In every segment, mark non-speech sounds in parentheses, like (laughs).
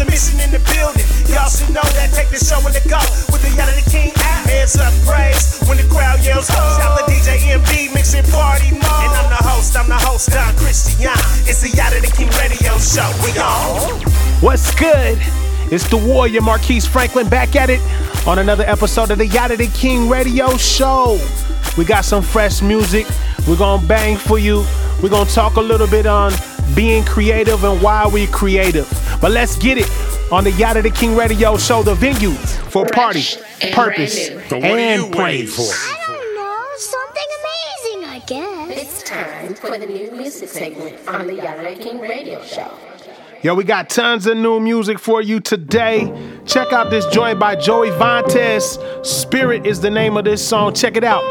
Sister Mission in the building. Y'all should know that. Take the show in the go with the Yadah Da King Hands up, praise when the crowd yells. Shout to DJ mixing party mode. And I'm the host, I'm the host, Don Christian. It's the Yadah Da King radio show. We. What's good? It's the Warrior Marquise Franklin back at it on another episode of the Yadah Da King radio show. We got some fresh music. We're gonna bang for you. We're gonna talk a little bit on being creative and why we're creative. But let's get it on the Yadah Da King radio show, the venue for party, purpose, and praise. I don't know, something amazing, I guess. It's time for the new music segment on the Yadah Da King radio show. Yo, we got tons of new music for you today. Check out this joint by Joey Vantes. Spirit is the name of this song. Check it out.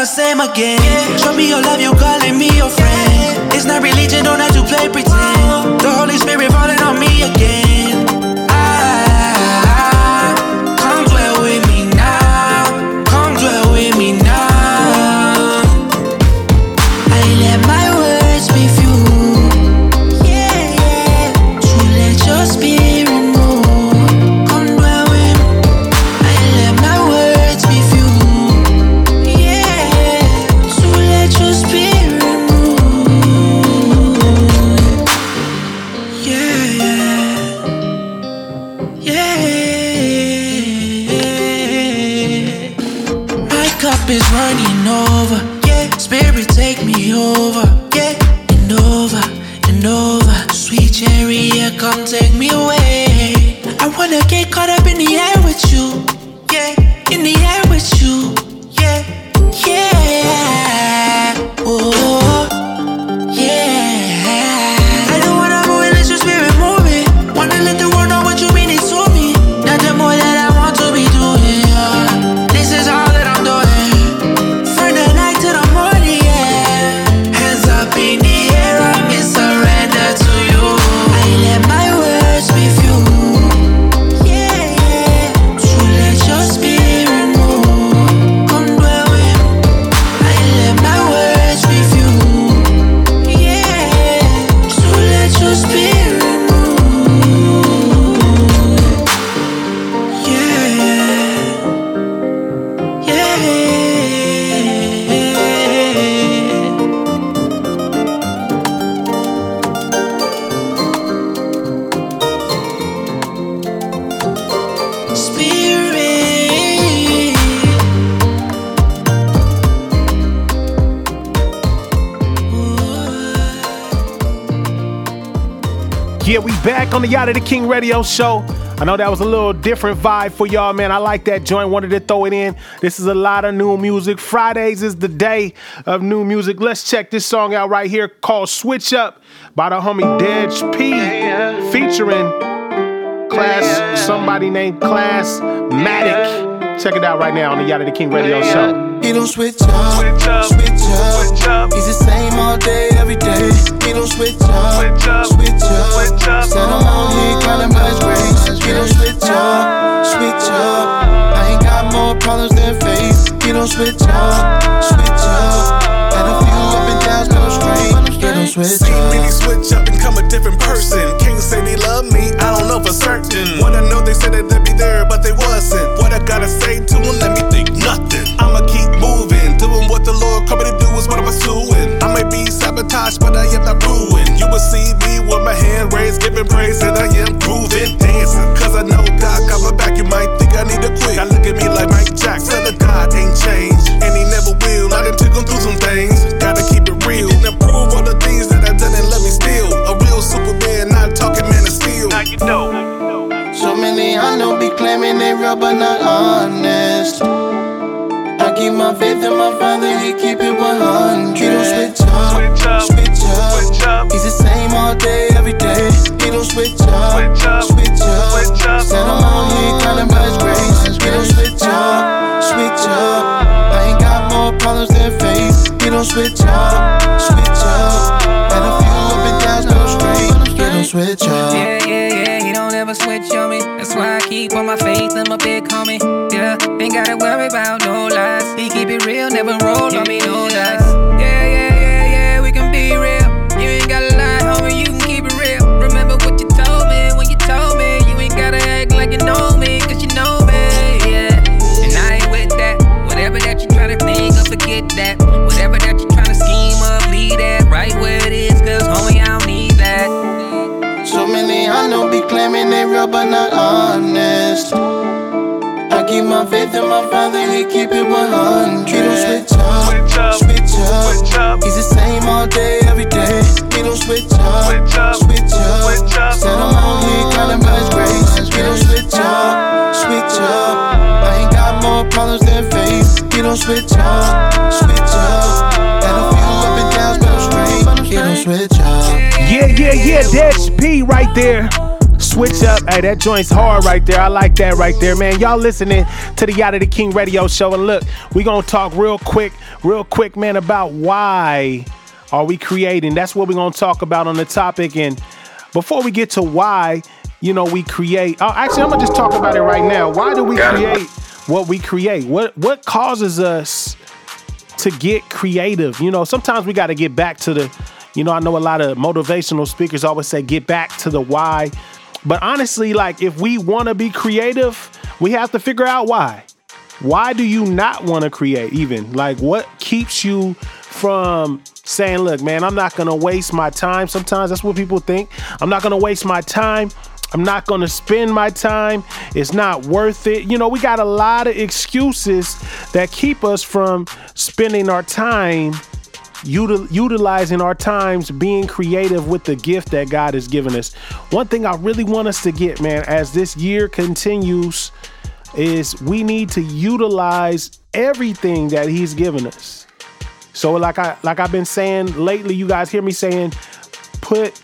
The same again. Show me your love, you calling me your friend. It's not religion, don't have to play pretend. The Holy Spirit falling on me again. Back on the Yadah Da King radio show. I know that was a little different vibe for y'all, man. I like that joint. Wanted to throw it in. This is a lot of new music. Fridays is the day of new music. Let's check this song out right here called Switch Up by the homie Dedge P featuring Class, somebody named Classmaticc. Check it out right now on the Yadah Da King radio show. He don't switch up, switch up, switch up. He's the same all day, every day. He don't switch up, switch up, switch up. Said I'm out here counting much grace. He don't switch up, switch up. I ain't got more problems than faith. He don't switch up, switch up. Had a few up and downs, no straight switch Seen up. many switch up and come a different person. Kings say they love me, I don't know for certain. What I know, they said that they'd be there, but they wasn't. What I gotta say to them, let me think nothing. I'ma keep moving, doing what the Lord called me to do is what I'm pursuing. I may be sabotaged, but I am not ruined. You will see me with my hand raised, giving praise, and I am grooving, dancing. Cause I know God got my back, you might think I need to quit. I look at me like Mike Jackson, the God ain't changed, and he never will. I done took him through some things, gotta keep real but not honest. I keep my faith in my father, he keep it 100. He don't switch up, switch up. He's the same all day, every day. He don't switch up, switch up. Said I'm out here counting his grace. He don't switch up, switch up. I ain't got more problems than faith. He don't switch up, switch up switch up. Yeah, yeah, yeah, he don't ever switch on me. That's why I keep all my faith in my big homie. Yeah, ain't gotta worry about no lies. He keep it real, never roll on me, no lies. My my father, he keep it 100. He don't switch up, Switch up. switch up. Switch up. He's the same all day, every day. He don't switch up, Switch up. switch up. Switch up. Said I'm on, he ain't counting by his grace. He don't switch up, switch up. I ain't got more problems than faith. He don't switch up, switch up. And a few up and downs, but I'm straight. He don't switch up. Yeah, yeah, yeah. Dedge P right there. Switch up. Hey, that joint's hard right there. I like that right there, man. Y'all listening to the Yadah Da King radio show. And look, we going to talk real quick, real quick, man, about why are we creating. That's what we're going to talk about on the topic. And before we get to why, you know, we create. Oh, actually, I'm going to just talk about it right now. Why do we create what we create? What What causes us to get creative. You know, sometimes we got to get back to the, you know, I know a lot of motivational speakers always say get back to the why. But honestly, like if we want to be creative, we have to figure out why. Why do you not want to create even? Like what keeps you from saying, look, man, I'm not going to waste my time. Sometimes that's what people think. I'm not going to waste my time. I'm not going to spend my time. It's not worth it. You know, we got a lot of excuses that keep us from spending our time util- utilizing our times being creative with the gift that God has given us. One thing I really want us to get, man, as this year continues is we need to utilize everything that he's given us. So like I like I've been saying lately, you guys hear me saying put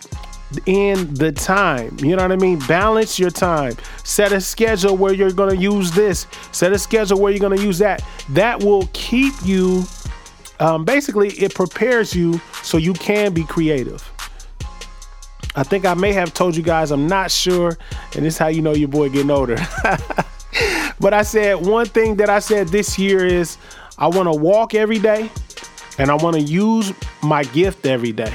in the time. You know what I mean? Balance your time. Set a schedule where you're going to use this. Set a schedule where you're going to use that. That will keep you um, basically it prepares you so you can be creative. I think I may have told you guys, I'm not sure, and this is how you know your boy getting older. (laughs) but I said one thing that I said this year is I want to walk every day and I want to use my gift every day.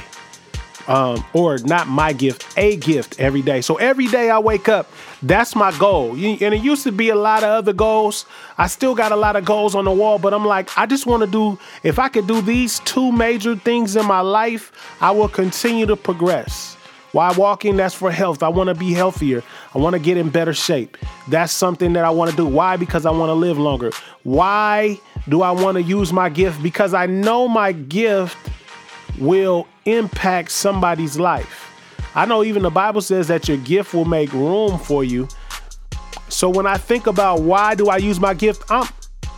Um, or not my gift, a gift every day. So every day I wake up, that's my goal. And it used to be a lot of other goals. I still got a lot of goals on the wall, but I'm like, I just want to do, if I could do these two major things in my life, I will continue to progress. Why walking? That's for health. I want to be healthier. I want to get in better shape. That's something that I want to do. Why? Because I want to live longer. Why do I want to use my gift? Because I know my gift will impact somebody's life. I know even the Bible says that your gift will make room for you. So when I think about why do I use my gift, I'm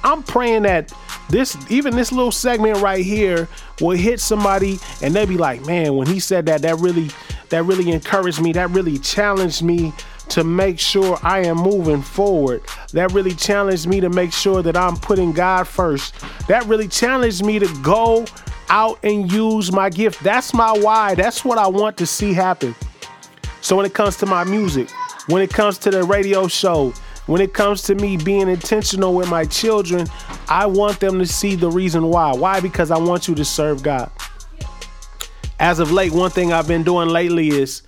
I'm praying that this even this little segment right here will hit somebody and they'll be like, "Man, when he said that that really that really encouraged me. That really challenged me to make sure I am moving forward. That really challenged me to make sure that I'm putting God first. That really challenged me to go out and use my gift. That's my why. That's what I want to see happen. So when it comes to my music, when it comes to the radio show, when it comes to me being intentional with my children, I want them to see the reason why. Why? Because I want you to serve God. As of late, one thing I've been doing lately is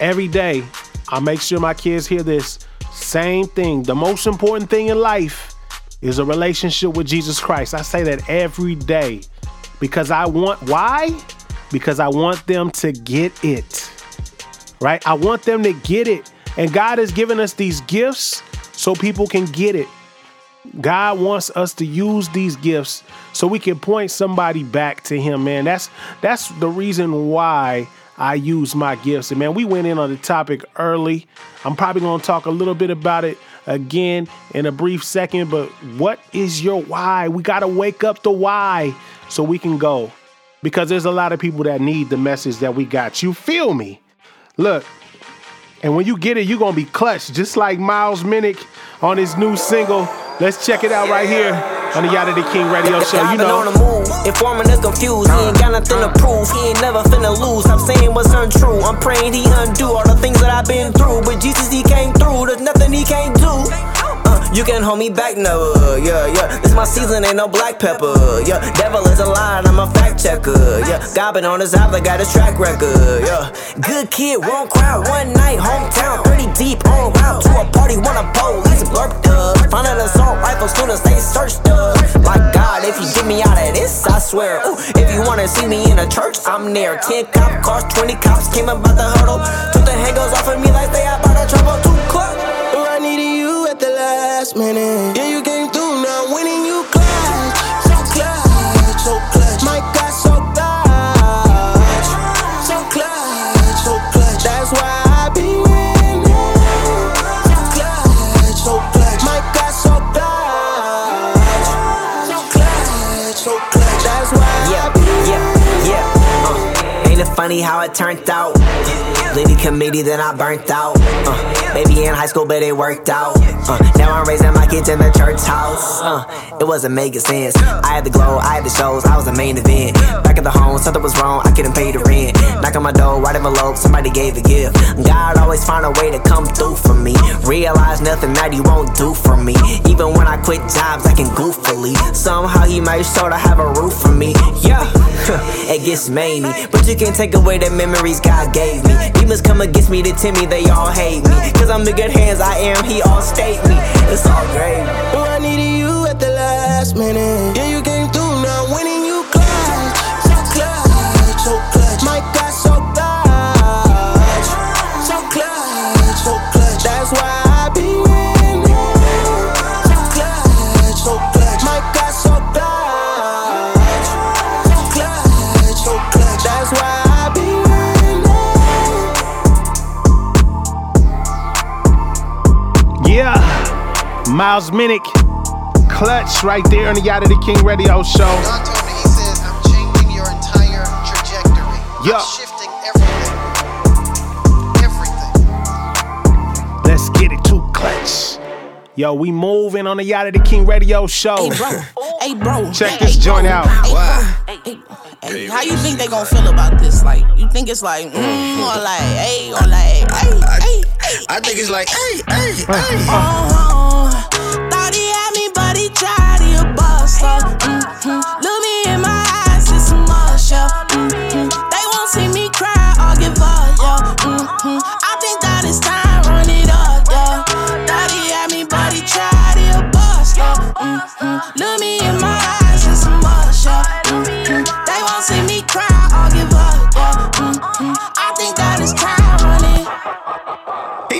every day I make sure my kids hear this same thing. The most important thing in life is a relationship with Jesus Christ. I say that every day because I want, why? Because I want them to get it, right? I want them to get it. And God has given us these gifts so people can get it. God wants us to use these gifts so we can point somebody back to him, man. That's that's the reason why I use my gifts. And man, we went in on the topic early. I'm probably going to talk a little bit about it again in a brief second, but what is your why? We got to wake up the why so we can go because there's a lot of people that need the message that we got. You feel me? Look, and when you get it, you're going to be clutched, just like Miles Minnick on his new single. Let's check it out right here on the Yadah Da King radio show. You know. on the move, informing the confused. He ain't got nothing to prove. He ain't never finna lose. I'm saying what's untrue. I'm praying he undo all the things that I've been through. But Jesus, he came through. There's nothing he can't do. You can hold me back, never. Yeah, yeah. This my season, ain't no black pepper. Yeah, devil is a lie, I'm a fact checker. Yeah, God on his app, I got his track record. Yeah, good kid, wrong crowd, one night, hometown, 30 deep, on route to a party, wanna police blurped up. Find an assault rifle, as they searched up. My God, if you get me out of this, I swear. Ooh, if you wanna see me in a church, I'm near. 10 cop cars, 20 cops came about the hurdle. Took the handles off of me like they about to trouble. Too close. I needed you at the last minute. Yeah, you came through now, winning you clutch. So clutch, so clutch. My God, so clutch. So clutch, so clutch. That's why I be winning. So clutch, so clutch. My God, so clutch. So clutch, so clutch. That's why I Yeah, yeah, yeah. Uh, ain't it funny how it turned out? Lady committee, then I burnt out. Uh, maybe in high school, but it worked out. Uh, now I'm raising my kids in the church house. Uh, it wasn't making sense. I had the glow, I had the shows, I was the main event. Back at the home, something was wrong, I couldn't pay the rent. Knock on my door, write envelope, somebody gave a gift. God always find a way to come through for me. Realize nothing that he won't do for me. Even when I quit jobs, I can goofily. Somehow he made sure to have a roof for me. Yeah, (laughs) it gets many, but you can't take away the memories God gave me. Demons come against me to tempt me, they all hate me. Cause I'm in good hands, I am, he all state me. It's all great. Oh, I needed you at the last minute. Yeah, you came through now, winning you Miles Minnick, clutch right there on the Yadah Da King radio show. God told me, he says, I'm changing your entire trajectory. Yeah. I'm shifting everything. Everything. Let's get it to clutch. Yo, we moving on the Yadah Da King radio show. Hey bro, (laughs) hey bro, Check hey, this hey, joint bro. out. Hey, bro. Hey, hey, how you think they gonna feel about this? Like, you think it's like, mm, or like, hey, or like, hey, hey, hey. I think it's like, hey, hey, hey. He had me, but he tried, he a buster. Mm-hmm. Look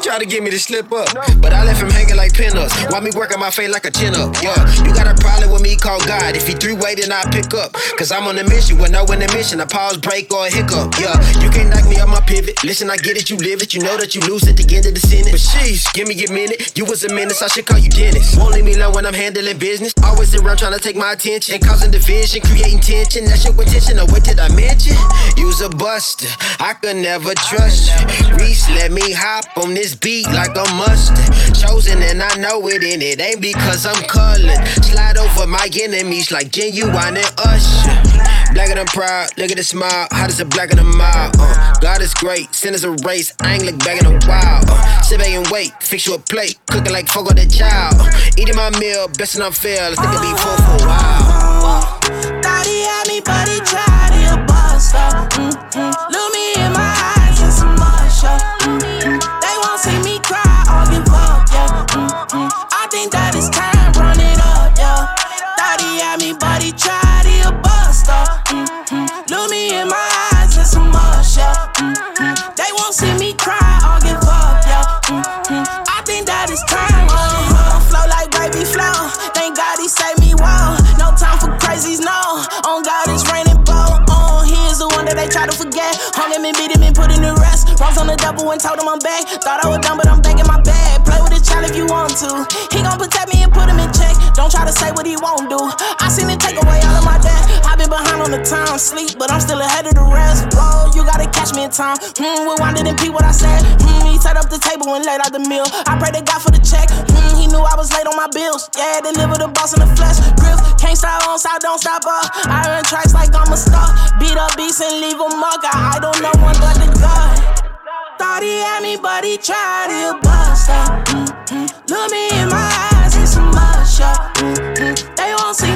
tried to get me to slip up, but I left him hanging like pinups. Why me working my face like a chin up? Yeah, you got a problem with me, call God. If he three way, then I pick up. Cause I'm on a mission with no in the mission. A pause, break, or a hiccup. Yeah, you can't knock me off my pivot. Listen, I get it, you live it. You know that you lose at the end of the sentence. But sheesh, give me a minute. You was a menace, I should call you Dennis. Won't leave me alone when I'm handling business. Always around trying to take my attention. Causing division, creating tension. That's your intention. Or what did I mention? You's a buster. I could never trust you. Reece, let me hop on this beat like a mustard. Chosen and I know it, and it ain't because I'm colored. Slide over my enemies like genuine and usher. Blacker than proud, look at the smile. How does it blacker than mild? Uh, God is great, sin is a race. I ain't look back in a while. Uh, sit back and wait, fix you a plate. Cooking like fuck on the child. Uh, eating my meal, best and unfair. Let's think it be full for a while. Time. Hmm, rewind it and pee what I said. Hmm, he set up the table and laid out the meal. I pray to God for the check. Hmm, he knew I was late on my bills. Yeah, deliver the boss in the flesh. Griff, can't stop, on stop, don't stop up. I earn tracks like I'm a star. Beat up beats and leave a. I, I don't know one but the God. Thought he had me, but he tried to bust up. Mm-hmm. Look me in my eyes, it's a must, yeah. Mm-hmm. They won't see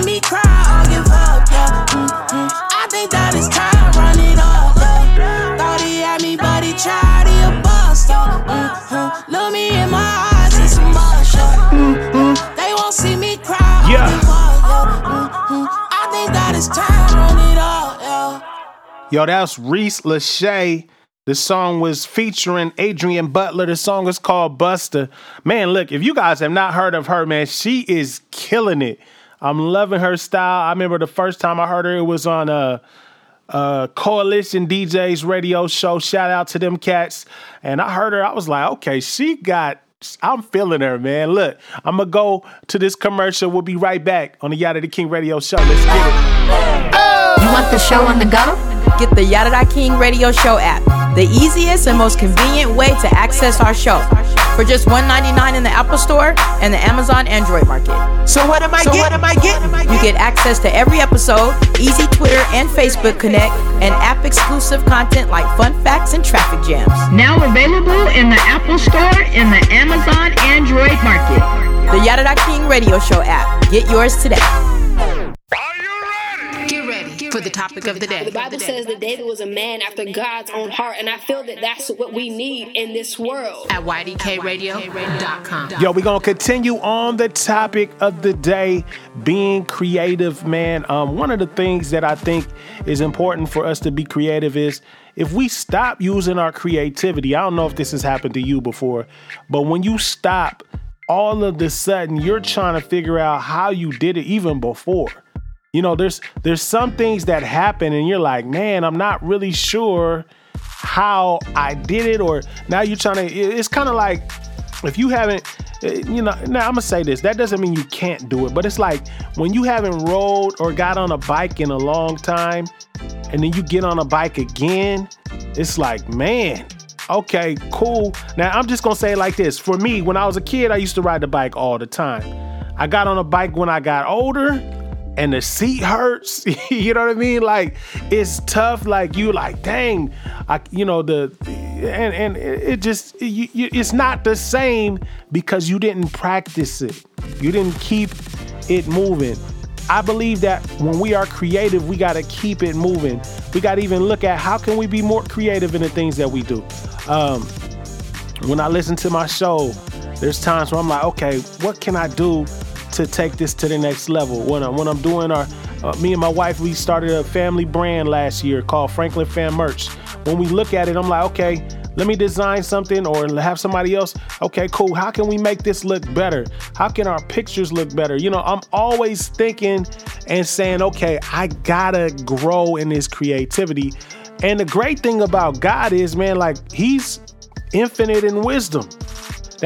time, it up, yeah. Yo, that's Reese Lachey. The song was featuring Adrion Butler. The song is called Buster. Man, look, if you guys have not heard of her, man, she is killing it. I'm loving her style. I remember the first time I heard her, it was on a, uh Coalition DJs radio show. Shout out to them cats. And I heard her, I was like, okay, she got, I'm feeling her, man. Look, I'm to go to this commercial. We'll be right back on the Yadah Da King radio show. Let's get it. You want the show on the go? Get the Yadah Da King radio show app, the easiest and most convenient way to access our show. For just $1.99 in the Apple Store and the Amazon Android market. So what am I So getting? what am I getting? You get access to every episode, easy Twitter and Facebook connect, and app exclusive content like fun facts and traffic jams. Now available in the Apple Store and the Amazon Android market. The Yadah Da King radio show app. Get yours today. Get ready for the topic of the day. The Bible says that David was a man after God's own heart, and I feel that that's what we need in this world. At ydkradio.com. Yo, we're gonna continue on the topic of the day, being creative, man. Um, one of the things that I think is important for us to be creative is if we stop using our creativity. I don't know if this has happened to you before, but when you stop, all of the sudden you're trying to figure out how you did it even before. You know, there's there's some things that happen and you're like, man, I'm not really sure how I did it, or now you're trying to. It's kind of like if you haven't, uh, you know. Now I'm gonna say this. That doesn't mean you can't do it, but it's like when you haven't rode or got on a bike in a long time, and then you get on a bike again. It's like, man, okay, cool. Now I'm just gonna say it like this. For me, when I was a kid, I used to ride the bike all the time. I got on a bike when I got older and the seat hurts. (laughs) you know what I mean? Like it's tough. Like you like, dang, I you know the and and it just you, you, it's not the same because you didn't practice it. You didn't keep it moving. I believe that when we are creative, we got to keep it moving. We got to even look at how can we be more creative in the things that we do. Um, when I listen to my show, there's times where I'm like, okay, what can I do to take this to the next level? When, I'm, when I'm doing our, uh, me and my wife, we started a family brand last year called Franklin Fan Merch. When we look at it, I'm like, okay, let me design something or have somebody else. Okay, cool. How can we make this look better? How can our pictures look better? You know, I'm always thinking and saying, okay, I gotta grow in this creativity. And the great thing about God is, man, like, He's infinite in wisdom.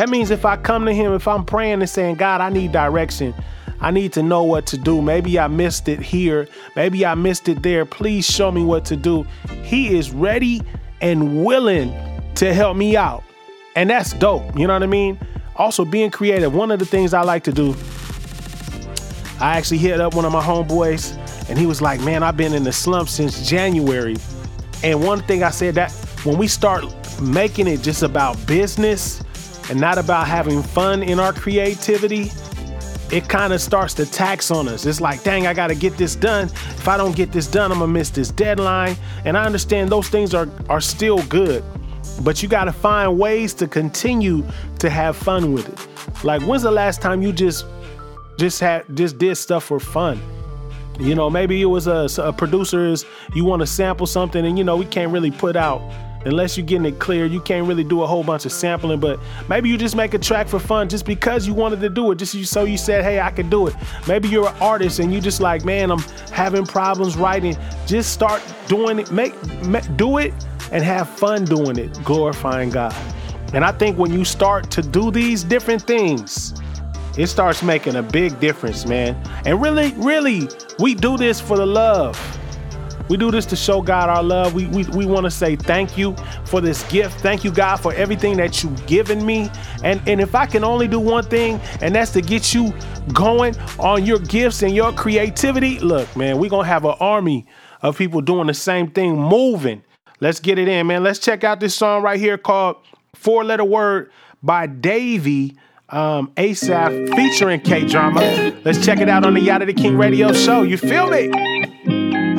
That means if I come to him, if I'm praying and saying, God, I need direction, I need to know what to do. Maybe I missed it here, maybe I missed it there. Please show me what to do. He is ready and willing to help me out. And that's dope. You know what I mean? Also, being creative. One of the things I like to do, I actually hit up one of my homeboys, and he was like, Man, I've been in the slump since January. And one thing I said that when we start making it just about business and not about having fun in our creativity, it kind of starts to tax on us. It's like, dang, I got to get this done. If I don't get this done, I'm gonna miss this deadline. And I understand those things are are still good, but you got to find ways to continue to have fun with it. Like, when's the last time you just just had just did stuff for fun? You know, maybe it was a, a producer is you want to sample something, and you know we can't really put out unless you're getting it clear. You can't really do a whole bunch of sampling, but maybe you just make a track for fun just because you wanted to do it, just so you said, hey, I can do it. Maybe you're an artist and you just like, man, I'm having problems writing. Just start doing it. Make, make do it and have fun doing it, glorifying God. And I think when you start to do these different things, it starts making a big difference, man. And really, really, we do this for the love. We do this to show God our love. We, we, we want to say thank you for this gift. Thank you, God, for everything that you've given me. And, and if I can only do one thing, and that's to get you going on your gifts and your creativity, look, man, we're going to have an army of people doing the same thing, moving. Let's get it in, man. Let's check out this song right here called Four Letter Word by Davey um, Asaph featuring K Drama. Let's check it out on the Yadah Da King radio show. You feel me?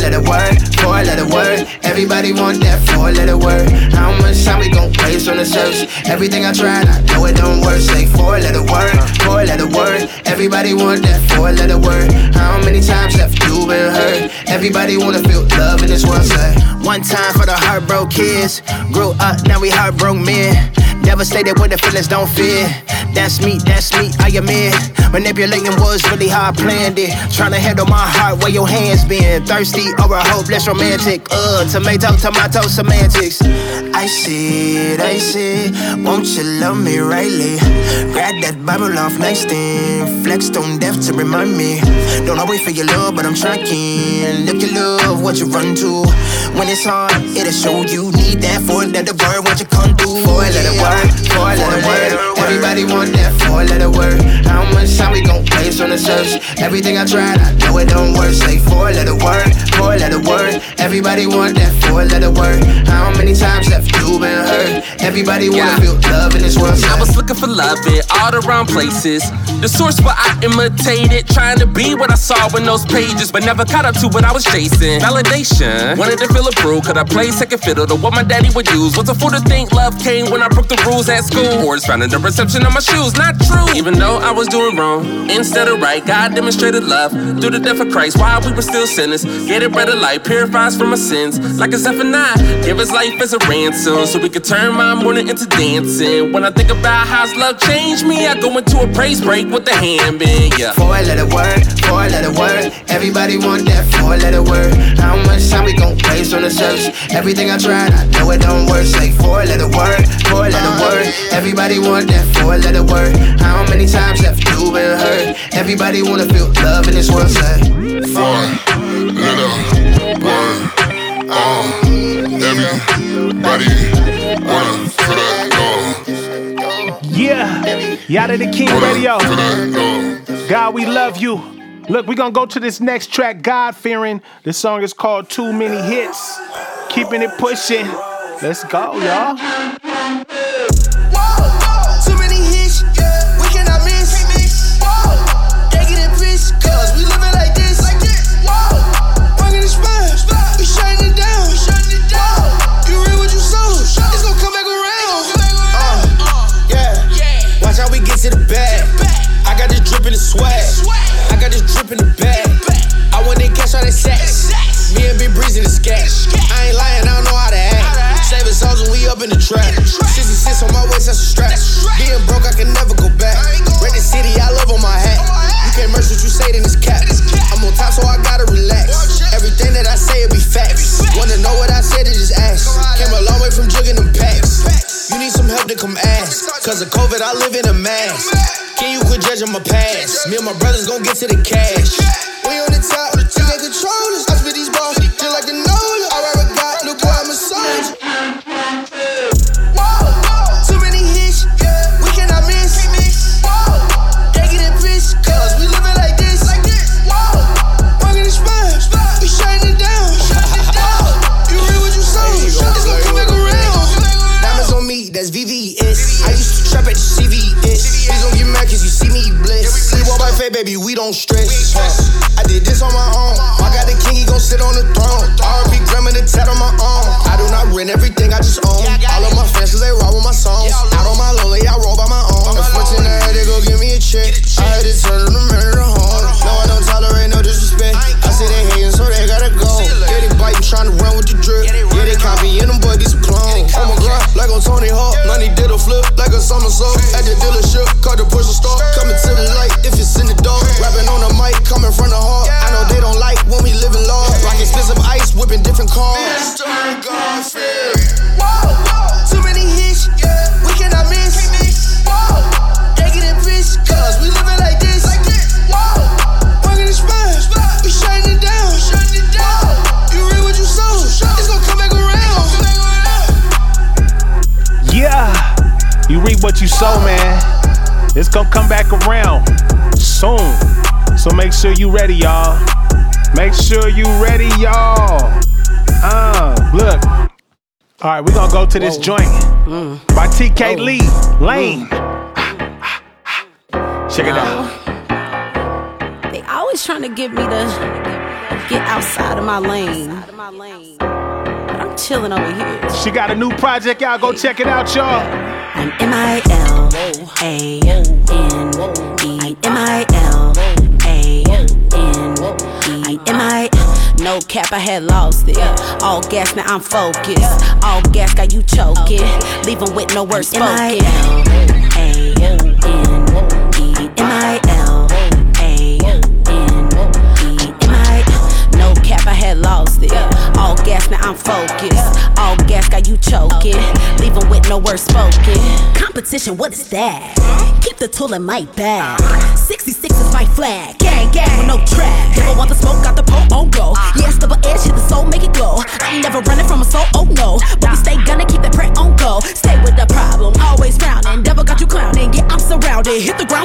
Four letter word, four letter word. Everybody want that four letter word. How much time we gon' waste on the search? Everything I tried, I know it don't work. Say four letter word, four letter word. Everybody want that four letter word. How many times have you been hurt? Everybody wanna feel love in this world. Say one time for the heartbroken kids. Grew up, now we heartbroken men. Devastated when the feelings don't fear. That's me, that's me, I am in. Manipulating was really how I planned it. Trying to handle my heart where your hands been. Thirsty over a hopeless romantic. Uh, tomato, tomato semantics. I see it, I see it. Won't you love me rightly? Grab that Bible off nightstand. Flex on death to remind me. Don't always for your love, but I'm tracking. Look your love, what you run to. When it's hard, it'll show you need that four letter word. What you come through. Four letter word, four letter word. Everybody want that four letter word. How much time we gon' waste on the search? Everything I tried, I know it don't work. Say four letter word, four letter word. Everybody want that four letter word. How many times have you been hurt? Everybody wanna feel love in this world. I was looking for love in all the wrong places. The source where I imitated, trying to be what I saw in those pages, but never caught up to what I was chasing. Validation, wanted to feel approved. Could I play second fiddle to what my daddy would use? Was a fool to think love came when I broke the rules at school. Words found in the reception of my shoes, not true. Even though I was doing wrong, instead of right, God demonstrated love through the death of Christ. While we were still sinners, get it better life, purifies from my sins. Like a Zephaniah, give his life as a ransom, so we could turn my morning into dancing. When I think about how his love changed me, I go into a praise break with the hand bend, yeah. Four letter word, four letter word. Everybody want that four letter word. How much time we gon' waste on the search? Everything I tried, I know it don't work. Say four letter word, four letter word. Everybody want that four letter word. How many times have you been hurt? Everybody wanna feel love in this world. Say four letter word. Um, everybody wanna feel that love. Yeah, Yadah Da King Radio. God, we love you. Look, we're gonna go to this next track, GodFearin. This song is called Too Many Hits. Keeping it pushing. Let's go, y'all. Swag. I got this drip in the bag. I want they cash all that sacks. Me and Big Breeze in the scat. I ain't lying, I don't know how to act. Saving souls when we up in the trap. 66 on my waist, that's a strap. Being broke, I can never go back. Red the city, I love on my hat. You can't merge what you say, then it's cap. I'm on top, so I gotta relax. Everything that I say, it be facts. Wanna know what I said, then just ask. Came a long way from jugging them packs. You need some help to come ask. Cause of COVID, I live in a mask. Quit judging my past? Me and my brothers gon' get to the cash. We on the top, you can't control sure you ready, y'all. Make sure you ready, y'all. Uh, look. All right, we're gonna go to this joint by TK Lee Lane. Check it out. They always trying to get me to get outside of my lane. But I'm chilling over here. She got a new project out. Go check it out, y'all. I'm M I L A N E. M I E. M I. No cap, I had lost it. All gas, now I'm focused. All gas got you choking. Leaving with no words spoken. M I L A N E. M I L A N E. M I. No cap, I had lost it. All gas, now I'm focused. All gas got you choking. Leaving with no words spoken. Competition, what is that? Keep the tool in my bag. 66 is my flag. Gang, gang with no track. Never want the smoke, got the pole on oh, go. Yeah, double edge, hit the soul, make it glow. I ain't never running from a soul, oh no. But we stay gonna keep that print on go. Stay with the problem, always frowning. Devil got you clowning, yeah, I'm surrounded. Hit the ground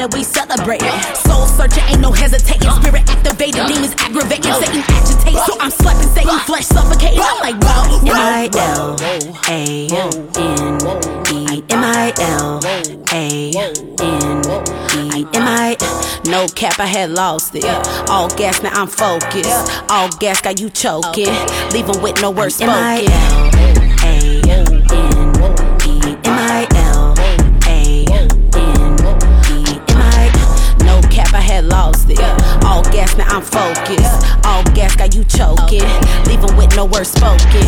and we celebrating. Soul searching, ain't no hesitating. Spirit activated, demons aggravating. Satan agitating. So I'm slapping Satan, flesh suffocating. I'm like, whoa, M I L A N E. M I L A N E. M I. No cap, I had lost it. All gas, now I'm focused. All gas got you choking. Leaving with no words spoken. M I L A N E. now I'm focused. All gas got you choking. Leaving with no words spoken.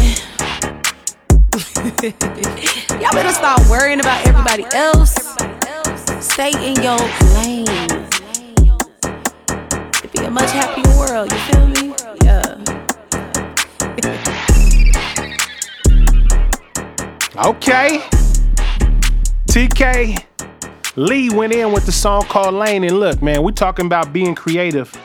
(laughs) Y'all better stop worrying about everybody else. Stay in your lane. It'd be a much happier world, you feel me? Yeah. Okay. TK Lee went in with the song called Lane. And look, man, we're talking about being creative.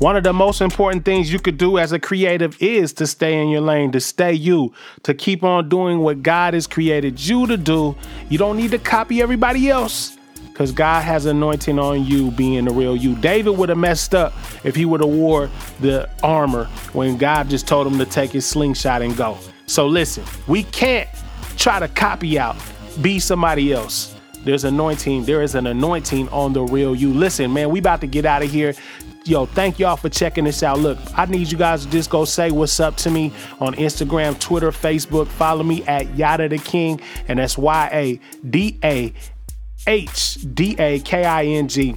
One of the most important things you could do as a creative is to stay in your lane, to stay you, to keep on doing what God has created you to do. You don't need to copy everybody else because God has anointing on you being the real you. David would have messed up if he would have wore the armor when God just told him to take his slingshot and go. So listen, we can't try to copy out, be somebody else. There's anointing. There is an anointing on the real you. Listen, man, we about to get out of here. Yo, thank y'all for checking this out. Look, I need you guys to just go say what's up to me on Instagram, Twitter, Facebook. Follow me at Yadah Da King, and that's Y A D A H D A K I N G.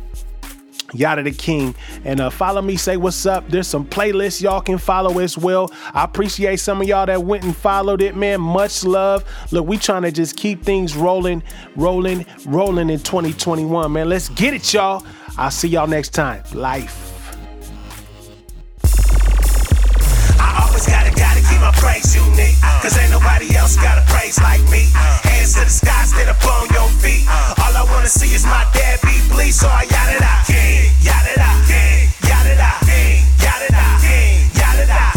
Yadah Da King. And uh, follow me, say what's up. There's some playlists y'all can follow as well. I appreciate some of y'all that went and followed it, man. Much love. Look, we trying to just keep things rolling, rolling, rolling in 2021, man. Let's get it, y'all. I'll see y'all next time. Life. always gotta, gotta keep my praise unique. Cause ain't nobody else got a praise like me. Hands to the sky, stand up on your feet. All I wanna see is my dad be bleed, so I yada da. King, yada da. King, yada da. King, yada da. King, yada da.